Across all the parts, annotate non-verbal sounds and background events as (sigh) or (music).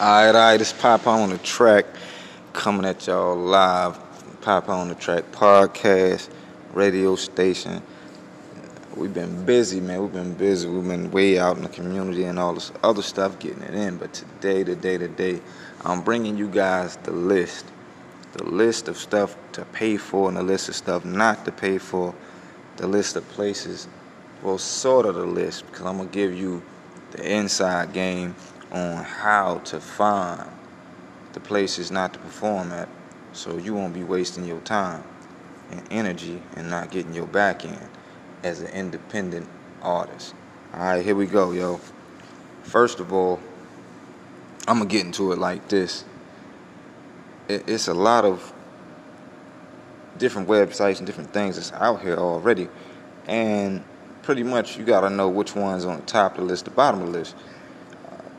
Alright, alright, this Papa on the track coming at y'all live. Papa on the track podcast, radio station. We've been busy, man. We've been busy. We've been way out in the community and all this other stuff getting it in. But today, today, today, I'm bringing you guys the list. The list of stuff to pay for and the list of stuff not to pay for. The list of places, well, sort of the list, because I'm going to give you the inside game on how to find the places not to perform at so you won't be wasting your time and energy and not getting your back in as an independent artist. All right, here we go, yo. First of all, I'm gonna get into it like this. It's a lot of different websites and different things that's out here already, and pretty much you gotta know which one's on the top of the list, the bottom of the list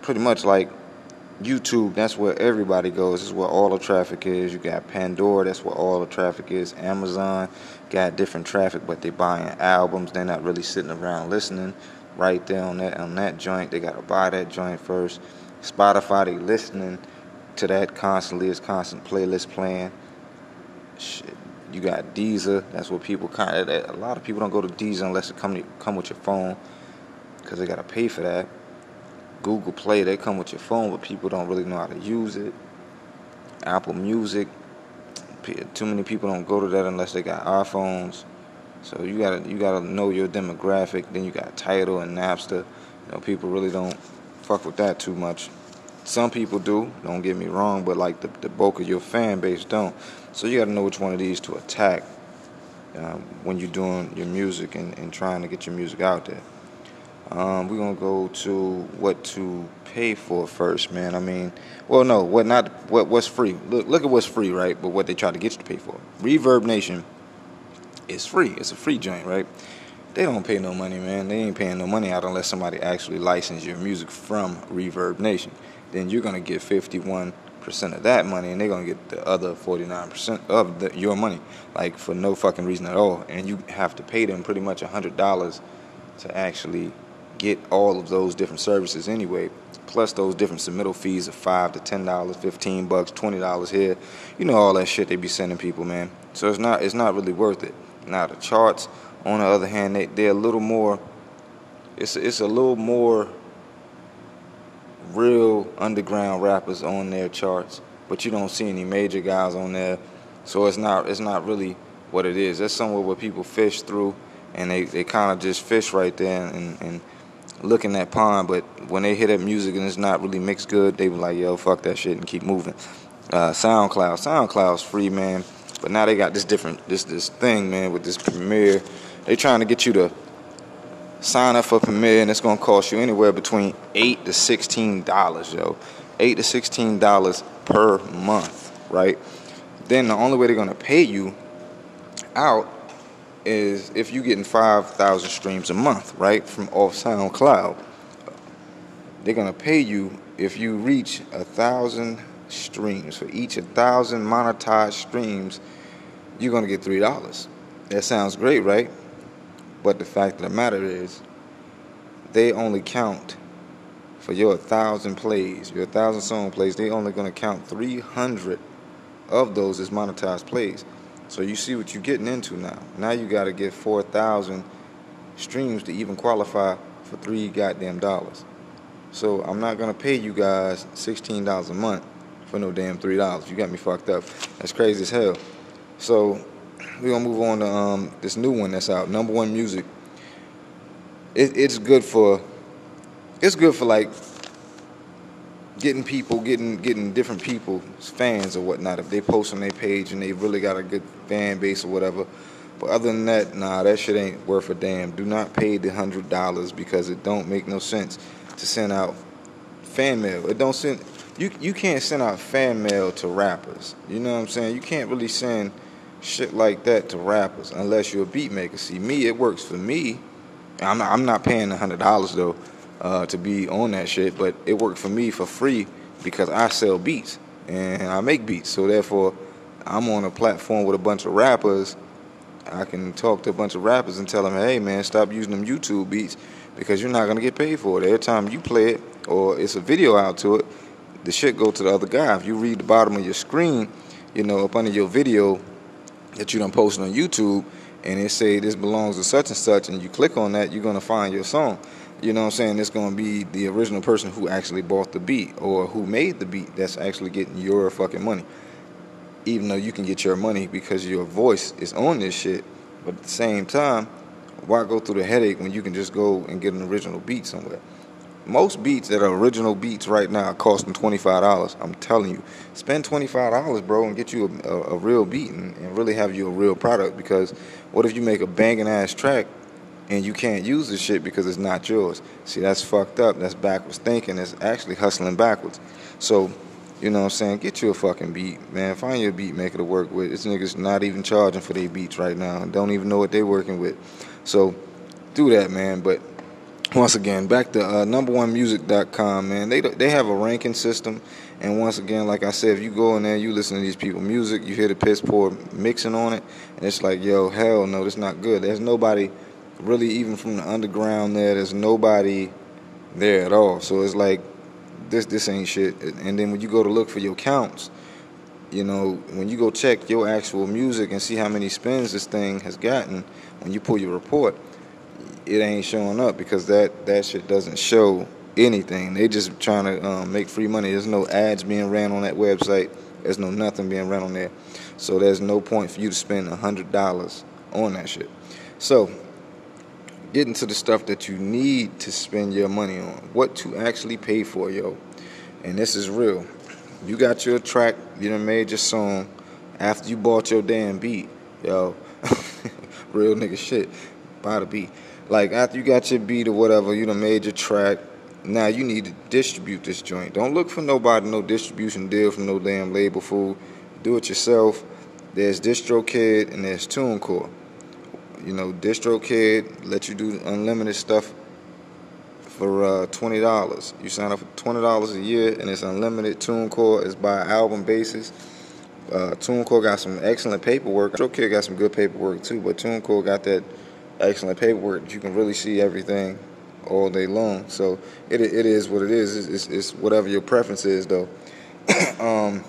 pretty much like YouTube, that's where everybody goes. This is where all the traffic is. You got Pandora, that's where all the traffic is. Amazon got different traffic, but they're buying albums. They're not really sitting around listening. Right there on that on that joint, they gotta buy that joint first. Spotify, they listening to that constantly. It's constant playlist playing. Shit. You got Deezer. That's what people kind of. A lot of people don't go to Deezer unless it come come with your phone, because they gotta pay for that. Google Play, they come with your phone, but people don't really know how to use it. Apple Music, too many people don't go to that unless they got iPhones. So you gotta you gotta know your demographic. Then you got Tidal and Napster. You know, people really don't fuck with that too much. Some people do, don't get me wrong, but like the, the bulk of your fan base don't. So you gotta know which one of these to attack um, when you're doing your music and, and trying to get your music out there. Um, we're gonna go to what to pay for first, man. I mean, well, no, what not? What what's free? Look, look at what's free, right? But what they try to get you to pay for. Reverb Nation is free. It's a free joint, right? They don't pay no money, man. They ain't paying no money out unless somebody actually license your music from Reverb Nation. Then you're gonna get 51 percent of that money, and they're gonna get the other 49 percent of the, your money, like for no fucking reason at all. And you have to pay them pretty much a hundred dollars to actually get all of those different services anyway, plus those different submittal fees of five to ten dollars, fifteen bucks, twenty dollars here. You know all that shit they be sending people, man. So it's not it's not really worth it. Now the charts, on the other hand, they they're a little more. It's it's a little more real underground rappers on their charts, but you don't see any major guys on there. So it's not it's not really what it is. That's somewhere where people fish through and they, they kind of just fish right there and, and looking at pond, but when they hear that music and it's not really mixed good, they be like, yo, fuck that shit and keep moving. Uh, SoundCloud, SoundCloud's free, man, but now they got this different, this this thing, man, with this Premier. They trying to get you to sign up for Premier, and it's gonna cost you anywhere between eight to sixteen dollars, yo, eight to sixteen dollars per month, right? Then the only way they're gonna pay you out is if you're getting 5,000 streams a month, right, from off SoundCloud, they're going to pay you if you reach a thousand streams. For each a thousand monetized streams, you're going to get $3. That sounds great, right? But the fact of the matter is, they only count for your thousand plays, your thousand song plays, they only going to count 300 of those as monetized plays. So you see what you're getting into now. Now you got to get 4,000 streams to even qualify for three goddamn dollars. So I'm not gonna pay you guys $16 a month for no damn three dollars. You got me fucked up. That's crazy as hell. So we're gonna move on to um, this new one that's out, number one music. It, it's good for it's good for like getting people, getting getting different people, fans or whatnot. If they post on their page and they really got a good fan base or whatever. But other than that, nah, that shit ain't worth a damn. Do not pay the hundred dollars because it don't make no sense to send out fan mail. It don't send you you can't send out fan mail to rappers. You know what I'm saying? You can't really send shit like that to rappers unless you're a beat maker. See me, it works for me. I'm not, I'm not paying a hundred dollars though uh, to be on that shit, but it worked for me for free because I sell beats and I make beats. So therefore, I'm on a platform with a bunch of rappers. I can talk to a bunch of rappers and tell them, hey man, stop using them YouTube beats because you're not gonna get paid for it. Every time you play it or it's a video out to it, the shit go to the other guy. If you read the bottom of your screen, you know, up under your video that you done posted on YouTube, and it say this belongs to such and such, and you click on that, you're gonna find your song. You know what I'm saying? It's gonna be the original person who actually bought the beat or who made the beat that's actually getting your fucking money. Even though you can get your money because your voice is on this shit, but at the same time, why go through the headache when you can just go and get an original beat somewhere? Most beats that are original beats right now are costing twenty five dollars. I'm telling you, spend twenty five dollars, bro, and get you a, a, a real beat and, and, really have you a real product. Because what if you make a banging ass track and you can't use the shit because it's not yours? See, that's fucked up. That's backwards thinking. That's actually hustling backwards. So, you know what I'm saying? Get you a fucking beat, man. Find your beat maker to work with. This nigga's not even charging for their beats right now. Don't even know what they're working with. So, do that, man. But once again, back to uh, number1music.com, man. They they have a ranking system, and once again, like I said, if you go in there, you listen to these people music, you hear the piss poor mixing on it, and it's like, yo, hell no, that's not good. There's nobody really even from the underground there. There's nobody there at all. So it's like this this ain't shit. And then when you go to look for your counts, you know, when you go check your actual music and see how many spins this thing has gotten, when you pull your report it ain't showing up because that that shit doesn't show anything. They just trying to um, make free money. There's no ads being ran on that website. There's no nothing being ran on there. So there's no point for you to spend a hundred dollars on that shit. So getting to the stuff that you need to spend your money on, what to actually pay for, yo. And this is real. You got your track, you done made your song after you bought your damn beat, yo. (laughs) real nigga shit. Buy the beat. Like after you got your beat or whatever, you done made your track. Now you need to distribute this joint. Don't look for nobody, no distribution deal from no damn label fool. Do it yourself. There's DistroKid and there's TuneCore. You know, DistroKid let you do unlimited stuff for uh, twenty dollars. You sign up for twenty dollars a year, and it's unlimited. TuneCore is by album basis. Uh, TuneCore got some excellent paperwork. DistroKid got some good paperwork too, but TuneCore got that excellent paperwork. That you can really see everything all day long. So it it is what it is. It's, it's, it's whatever your preference is, though. (coughs) um,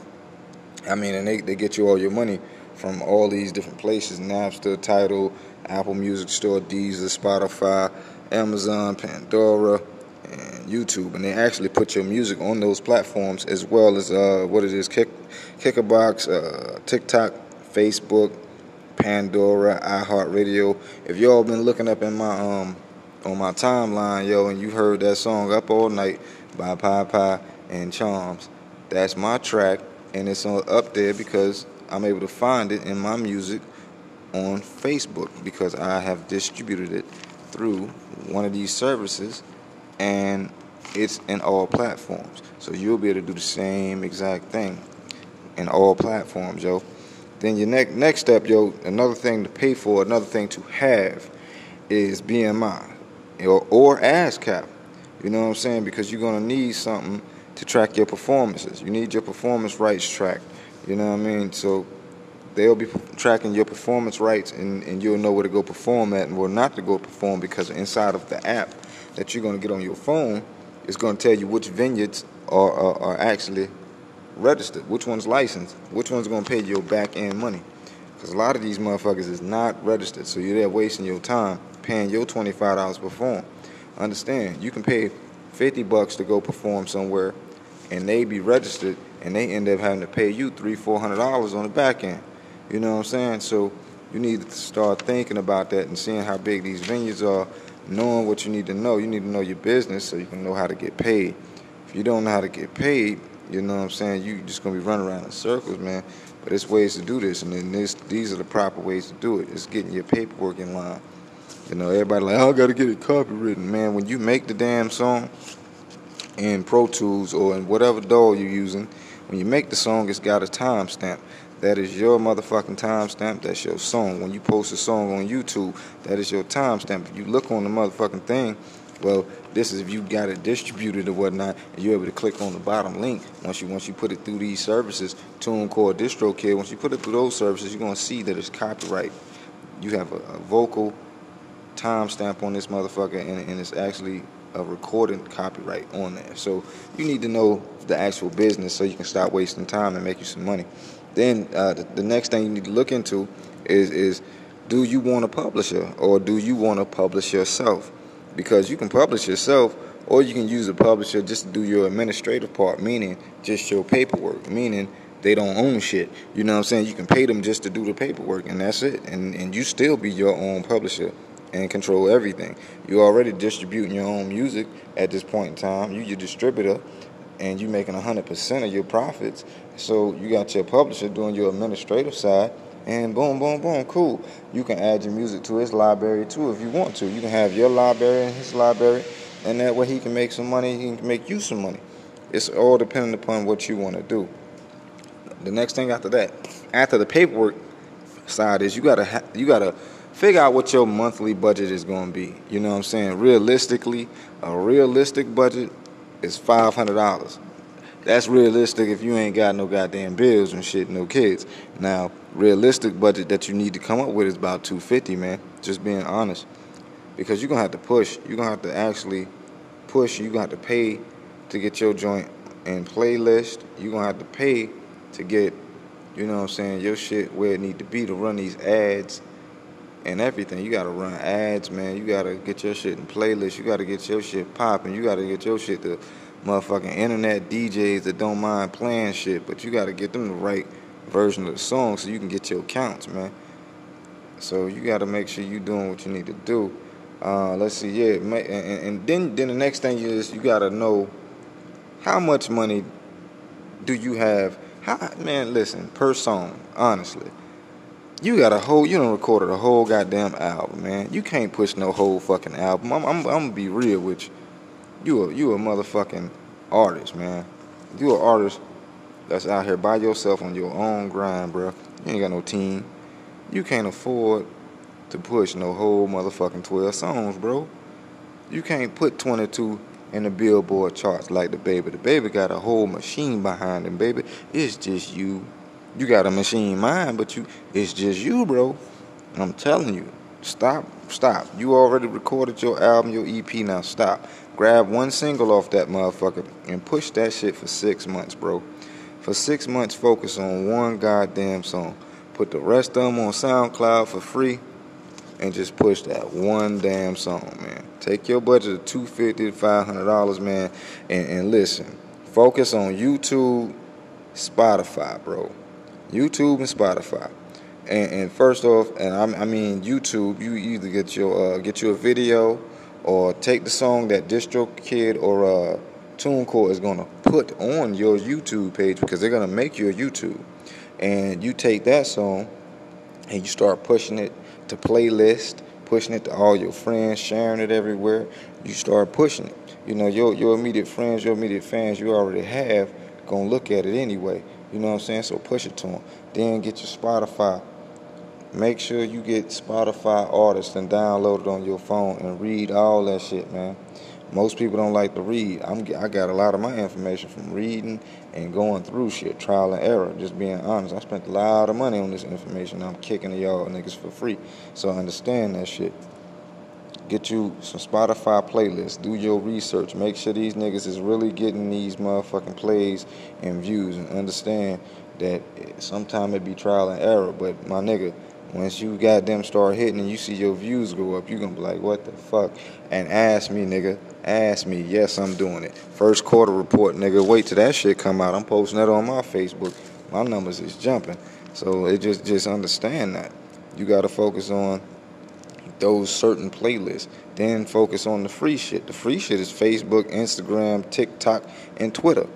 I mean, and they, they get you all your money from all these different places: Napster, Tidal, Apple Music Store, Deezer, Spotify, Amazon, Pandora, and YouTube. And they actually put your music on those platforms as well as uh, what it is: Kick, Kickerbox, uh, TikTok, Facebook. Pandora, iHeartRadio. If y'all been looking up in my um on my timeline, yo, and you heard that song "Up All Night" by Pie Pie and Charms, that's my track, and it's on, up there because I'm able to find it in my music on Facebook because I have distributed it through one of these services, and it's in all platforms. So you'll be able to do the same exact thing in all platforms, yo. Then your next next step, yo, another thing to pay for, another thing to have is BMI or, or ASCAP. You know what I'm saying? Because you're gonna need something to track your performances. You need your performance rights tracked. You know what I mean? So they'll be tracking your performance rights and, and you'll know where to go perform at and where not to go perform because inside of the app that you're going to get on your phone, it's going to tell you which vineyards are, are, are actually registered, which one's licensed, which one's gonna pay your back end money. Because a lot of these motherfuckers is not registered, so you're there wasting your time paying your $25 to perform. Understand, you can pay 50 bucks to go perform somewhere and they be registered and they end up having to pay you three, four hundred dollars on the back end. You know what I'm saying? So you need to start thinking about that and seeing how big these venues are, knowing what you need to know. You need to know your business so you can know how to get paid. If you don't know how to get paid, you know what I'm saying? You're just gonna be running around in circles, man. But there's ways to do this, and then this, these are the proper ways to do it. It's getting your paperwork in line. You know, everybody like, oh, I gotta get it copywritten, man. When you make the damn song in Pro Tools or in whatever DAW you're using, when you make the song, it's got a timestamp. That is your motherfucking timestamp. That's your song. When you post a song on YouTube, that is your timestamp. If you look on the motherfucking thing, well, this is if you got it distributed or whatnot, and you're able to click on the bottom link. Once you once you put it through these services, TuneCore, DistroKid, once you put it through those services, you're gonna see that it's copyright. You have a, a vocal timestamp on this motherfucker, and, and it's actually a recording copyright on there. So you need to know the actual business so you can stop wasting time and make you some money. Then uh, the, the next thing you need to look into is is do you want a publisher or do you want to publish yourself? Because you can publish yourself or you can use a publisher just to do your administrative part, meaning just your paperwork, meaning they don't own shit. You know what I'm saying? You can pay them just to do the paperwork and that's it. And and you still be your own publisher and control everything. You already distributing your own music at this point in time. You your distributor and you making 100% of your profits. So you got your publisher doing your administrative side and boom, boom, boom, cool. You can add your music to his library too if you want to. You can have your library and his library, and that way he can make some money, he can make you some money. It's all dependent upon what you want to do. The next thing after that, after the paperwork side is you gotta ha- you gotta figure out what your monthly budget is gonna be. You know what I'm saying? Realistically, a realistic budget is five hundred dollars. That's realistic if you ain't got no goddamn bills and shit, no kids. Now, realistic budget that you need to come up with is about 250, man. Just being honest. Because you're going to have to push. You're going to have to actually push. You're going to have to pay to get your joint in playlist. You're going to have to pay to get, you know what I'm saying, your shit where it need to be to run these ads and everything. You got to run ads, man. You got to get your shit in playlist. You got to get your shit popping. You got to get your shit to motherfucking internet DJs that don't mind playing shit, but you got to get them the right version of the song so you can get your counts, man. So you got to make sure you doing what you need to do. Uh, let's see, yeah, and, and then then the next thing is you got to know how much money do you have. How, man, listen, per song, honestly. You got a whole, you don't recorded a whole goddamn album, man. You can't push no whole fucking album. I'm, I'm, I'm gonna be real with you you a you a motherfucking artist, man. You an artist that's out here by yourself on your own grind, bro. You ain't got no team. You can't afford to push no whole motherfucking 12 songs, bro. You can't put 22 in the Billboard charts like the baby. The baby got a whole machine behind him, baby. It's just you. You got a machine mind, but you it's just you, bro. I'm telling you. Stop, stop. You already recorded your album, your EP, now stop. Grab one single off that motherfucker and push that shit for six months, bro. For six months, focus on one goddamn song. Put the rest of them on SoundCloud for free and just push that one damn song, man. Take your budget of two fifty to five hundred dollars, man, and, and listen. Focus on YouTube, Spotify, bro. YouTube and Spotify. And, and first off, and I, I, mean YouTube, you either get your uh, get you a video or take the song that DistroKid or uh, TuneCore is gonna put on your YouTube page because they're gonna make you a YouTube, and you take that song and you start pushing it to playlist, pushing it to all your friends, sharing it everywhere. You start pushing it. You know your your immediate friends, your immediate fans you already have gonna look at it anyway. You know what I'm saying? So push it to them. Then get your Spotify Make sure you get Spotify artists and download it on your phone and read all that shit, man. Most people don't like to read. I'm, I got a lot of my information from reading and going through shit, trial and error. Just being honest, I spent a lot of money on this information. I'm kicking y'all niggas for free. So understand that shit. Get you some Spotify playlists. Do your research. Make sure these niggas is really getting these motherfucking plays and views. And understand that sometimes it be trial and error. But my nigga, once you them start hitting and you see your views go up, you gonna be like, what the fuck? And ask me, nigga. Ask me. Yes, I'm doing it. First quarter report, nigga. Wait till that shit come out. I'm posting that on my Facebook. My numbers is jumping. So it just just understand that. You gotta focus on those certain playlists. Then focus on the free shit. The free shit is Facebook, Instagram, TikTok, and Twitter.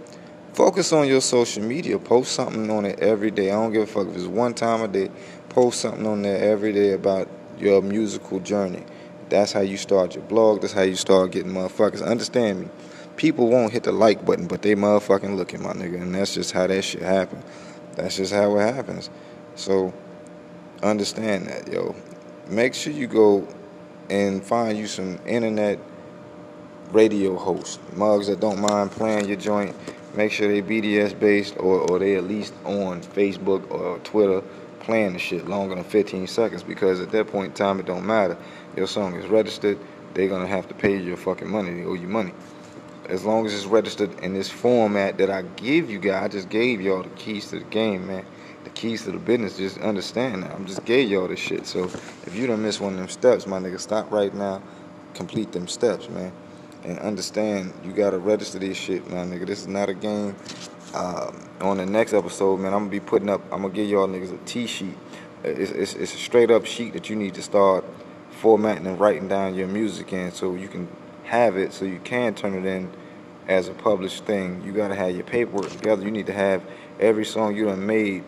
Focus on your social media. Post something on it every day. I don't give a fuck if it's one time a day post something on there every day about your musical journey. That's how you start your blog. That's how you start getting motherfuckers. Understand me. People won't hit the like button, but they motherfucking looking, my nigga. And that's just how that shit happen. That's just how it happens. So understand that, yo. Make sure you go and find you some internet radio hosts, mugs that don't mind playing your joint. Make sure they BDS based or, or they at least on Facebook or Twitter playing the shit longer than 15 seconds because at that point in time it don't matter. Your song is registered. They're gonna have to pay you your fucking money. They owe you money. as long as it's registered in this format that I give you guys, I just gave y'all the keys to the game, man. The keys to the business. Just understand that. I'm just gave y'all this shit. So if you don't miss one of them steps, my nigga, stop right now. Complete them steps, man. And understand you gotta register this shit, my nigga. This is not a game. Um, on the next episode, man, I'm gonna be putting up. I'm gonna give y'all niggas a T sheet. It's, it's, it's a straight up sheet that you need to start formatting and writing down your music in, so you can have it, so you can turn it in as a published thing. You gotta have your paperwork together. You need to have every song you done made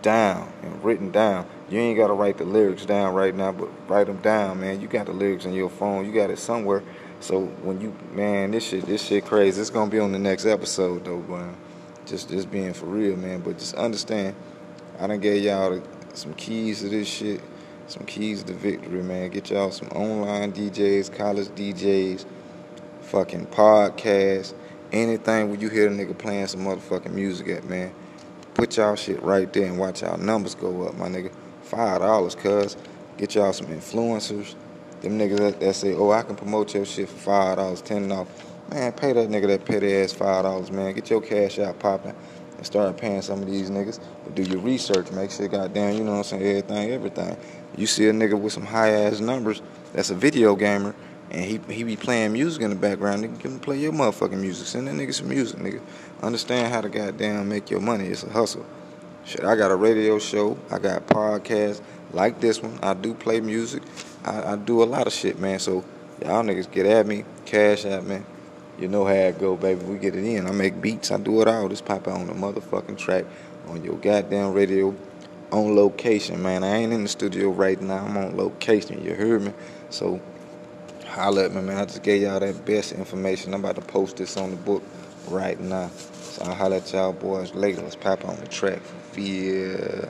down and written down. You ain't gotta write the lyrics down right now, but write them down, man. You got the lyrics on your phone. You got it somewhere. So when you, man, this shit, this shit crazy. It's gonna be on the next episode though, man. Just, just being for real, man. But just understand, I done gave y'all some keys to this shit, some keys to victory, man. Get y'all some online DJs, college DJs, fucking podcasts, anything where you hear a nigga playing some motherfucking music at, man. Put y'all shit right there and watch y'all numbers go up, my nigga. Five dollars, cuz. Get y'all some influencers. Them niggas that, that say, oh, I can promote your shit for five dollars, ten dollars. Man, pay that nigga that petty ass five dollars, man. Get your cash out popping and start paying some of these niggas. But do your research, make sure goddamn, you know what I'm saying, everything, everything. You see a nigga with some high ass numbers, that's a video gamer, and he he be playing music in the background, nigga, give him play your motherfucking music. Send that nigga some music, nigga. Understand how to goddamn make your money. It's a hustle. Shit, I got a radio show. I got podcasts like this one. I do play music. I, I do a lot of shit, man. So y'all niggas get at me, cash at me. You know how it go, baby. We get it in. I make beats. I do it all. Just pop out on the motherfucking track on your goddamn radio on location, man. I ain't in the studio right now. I'm on location. You heard me? So holla at me, man. I just gave y'all that best information. I'm about to post this on the book right now. So I'll holla at y'all boys later. Let's pop on the track. Yeah.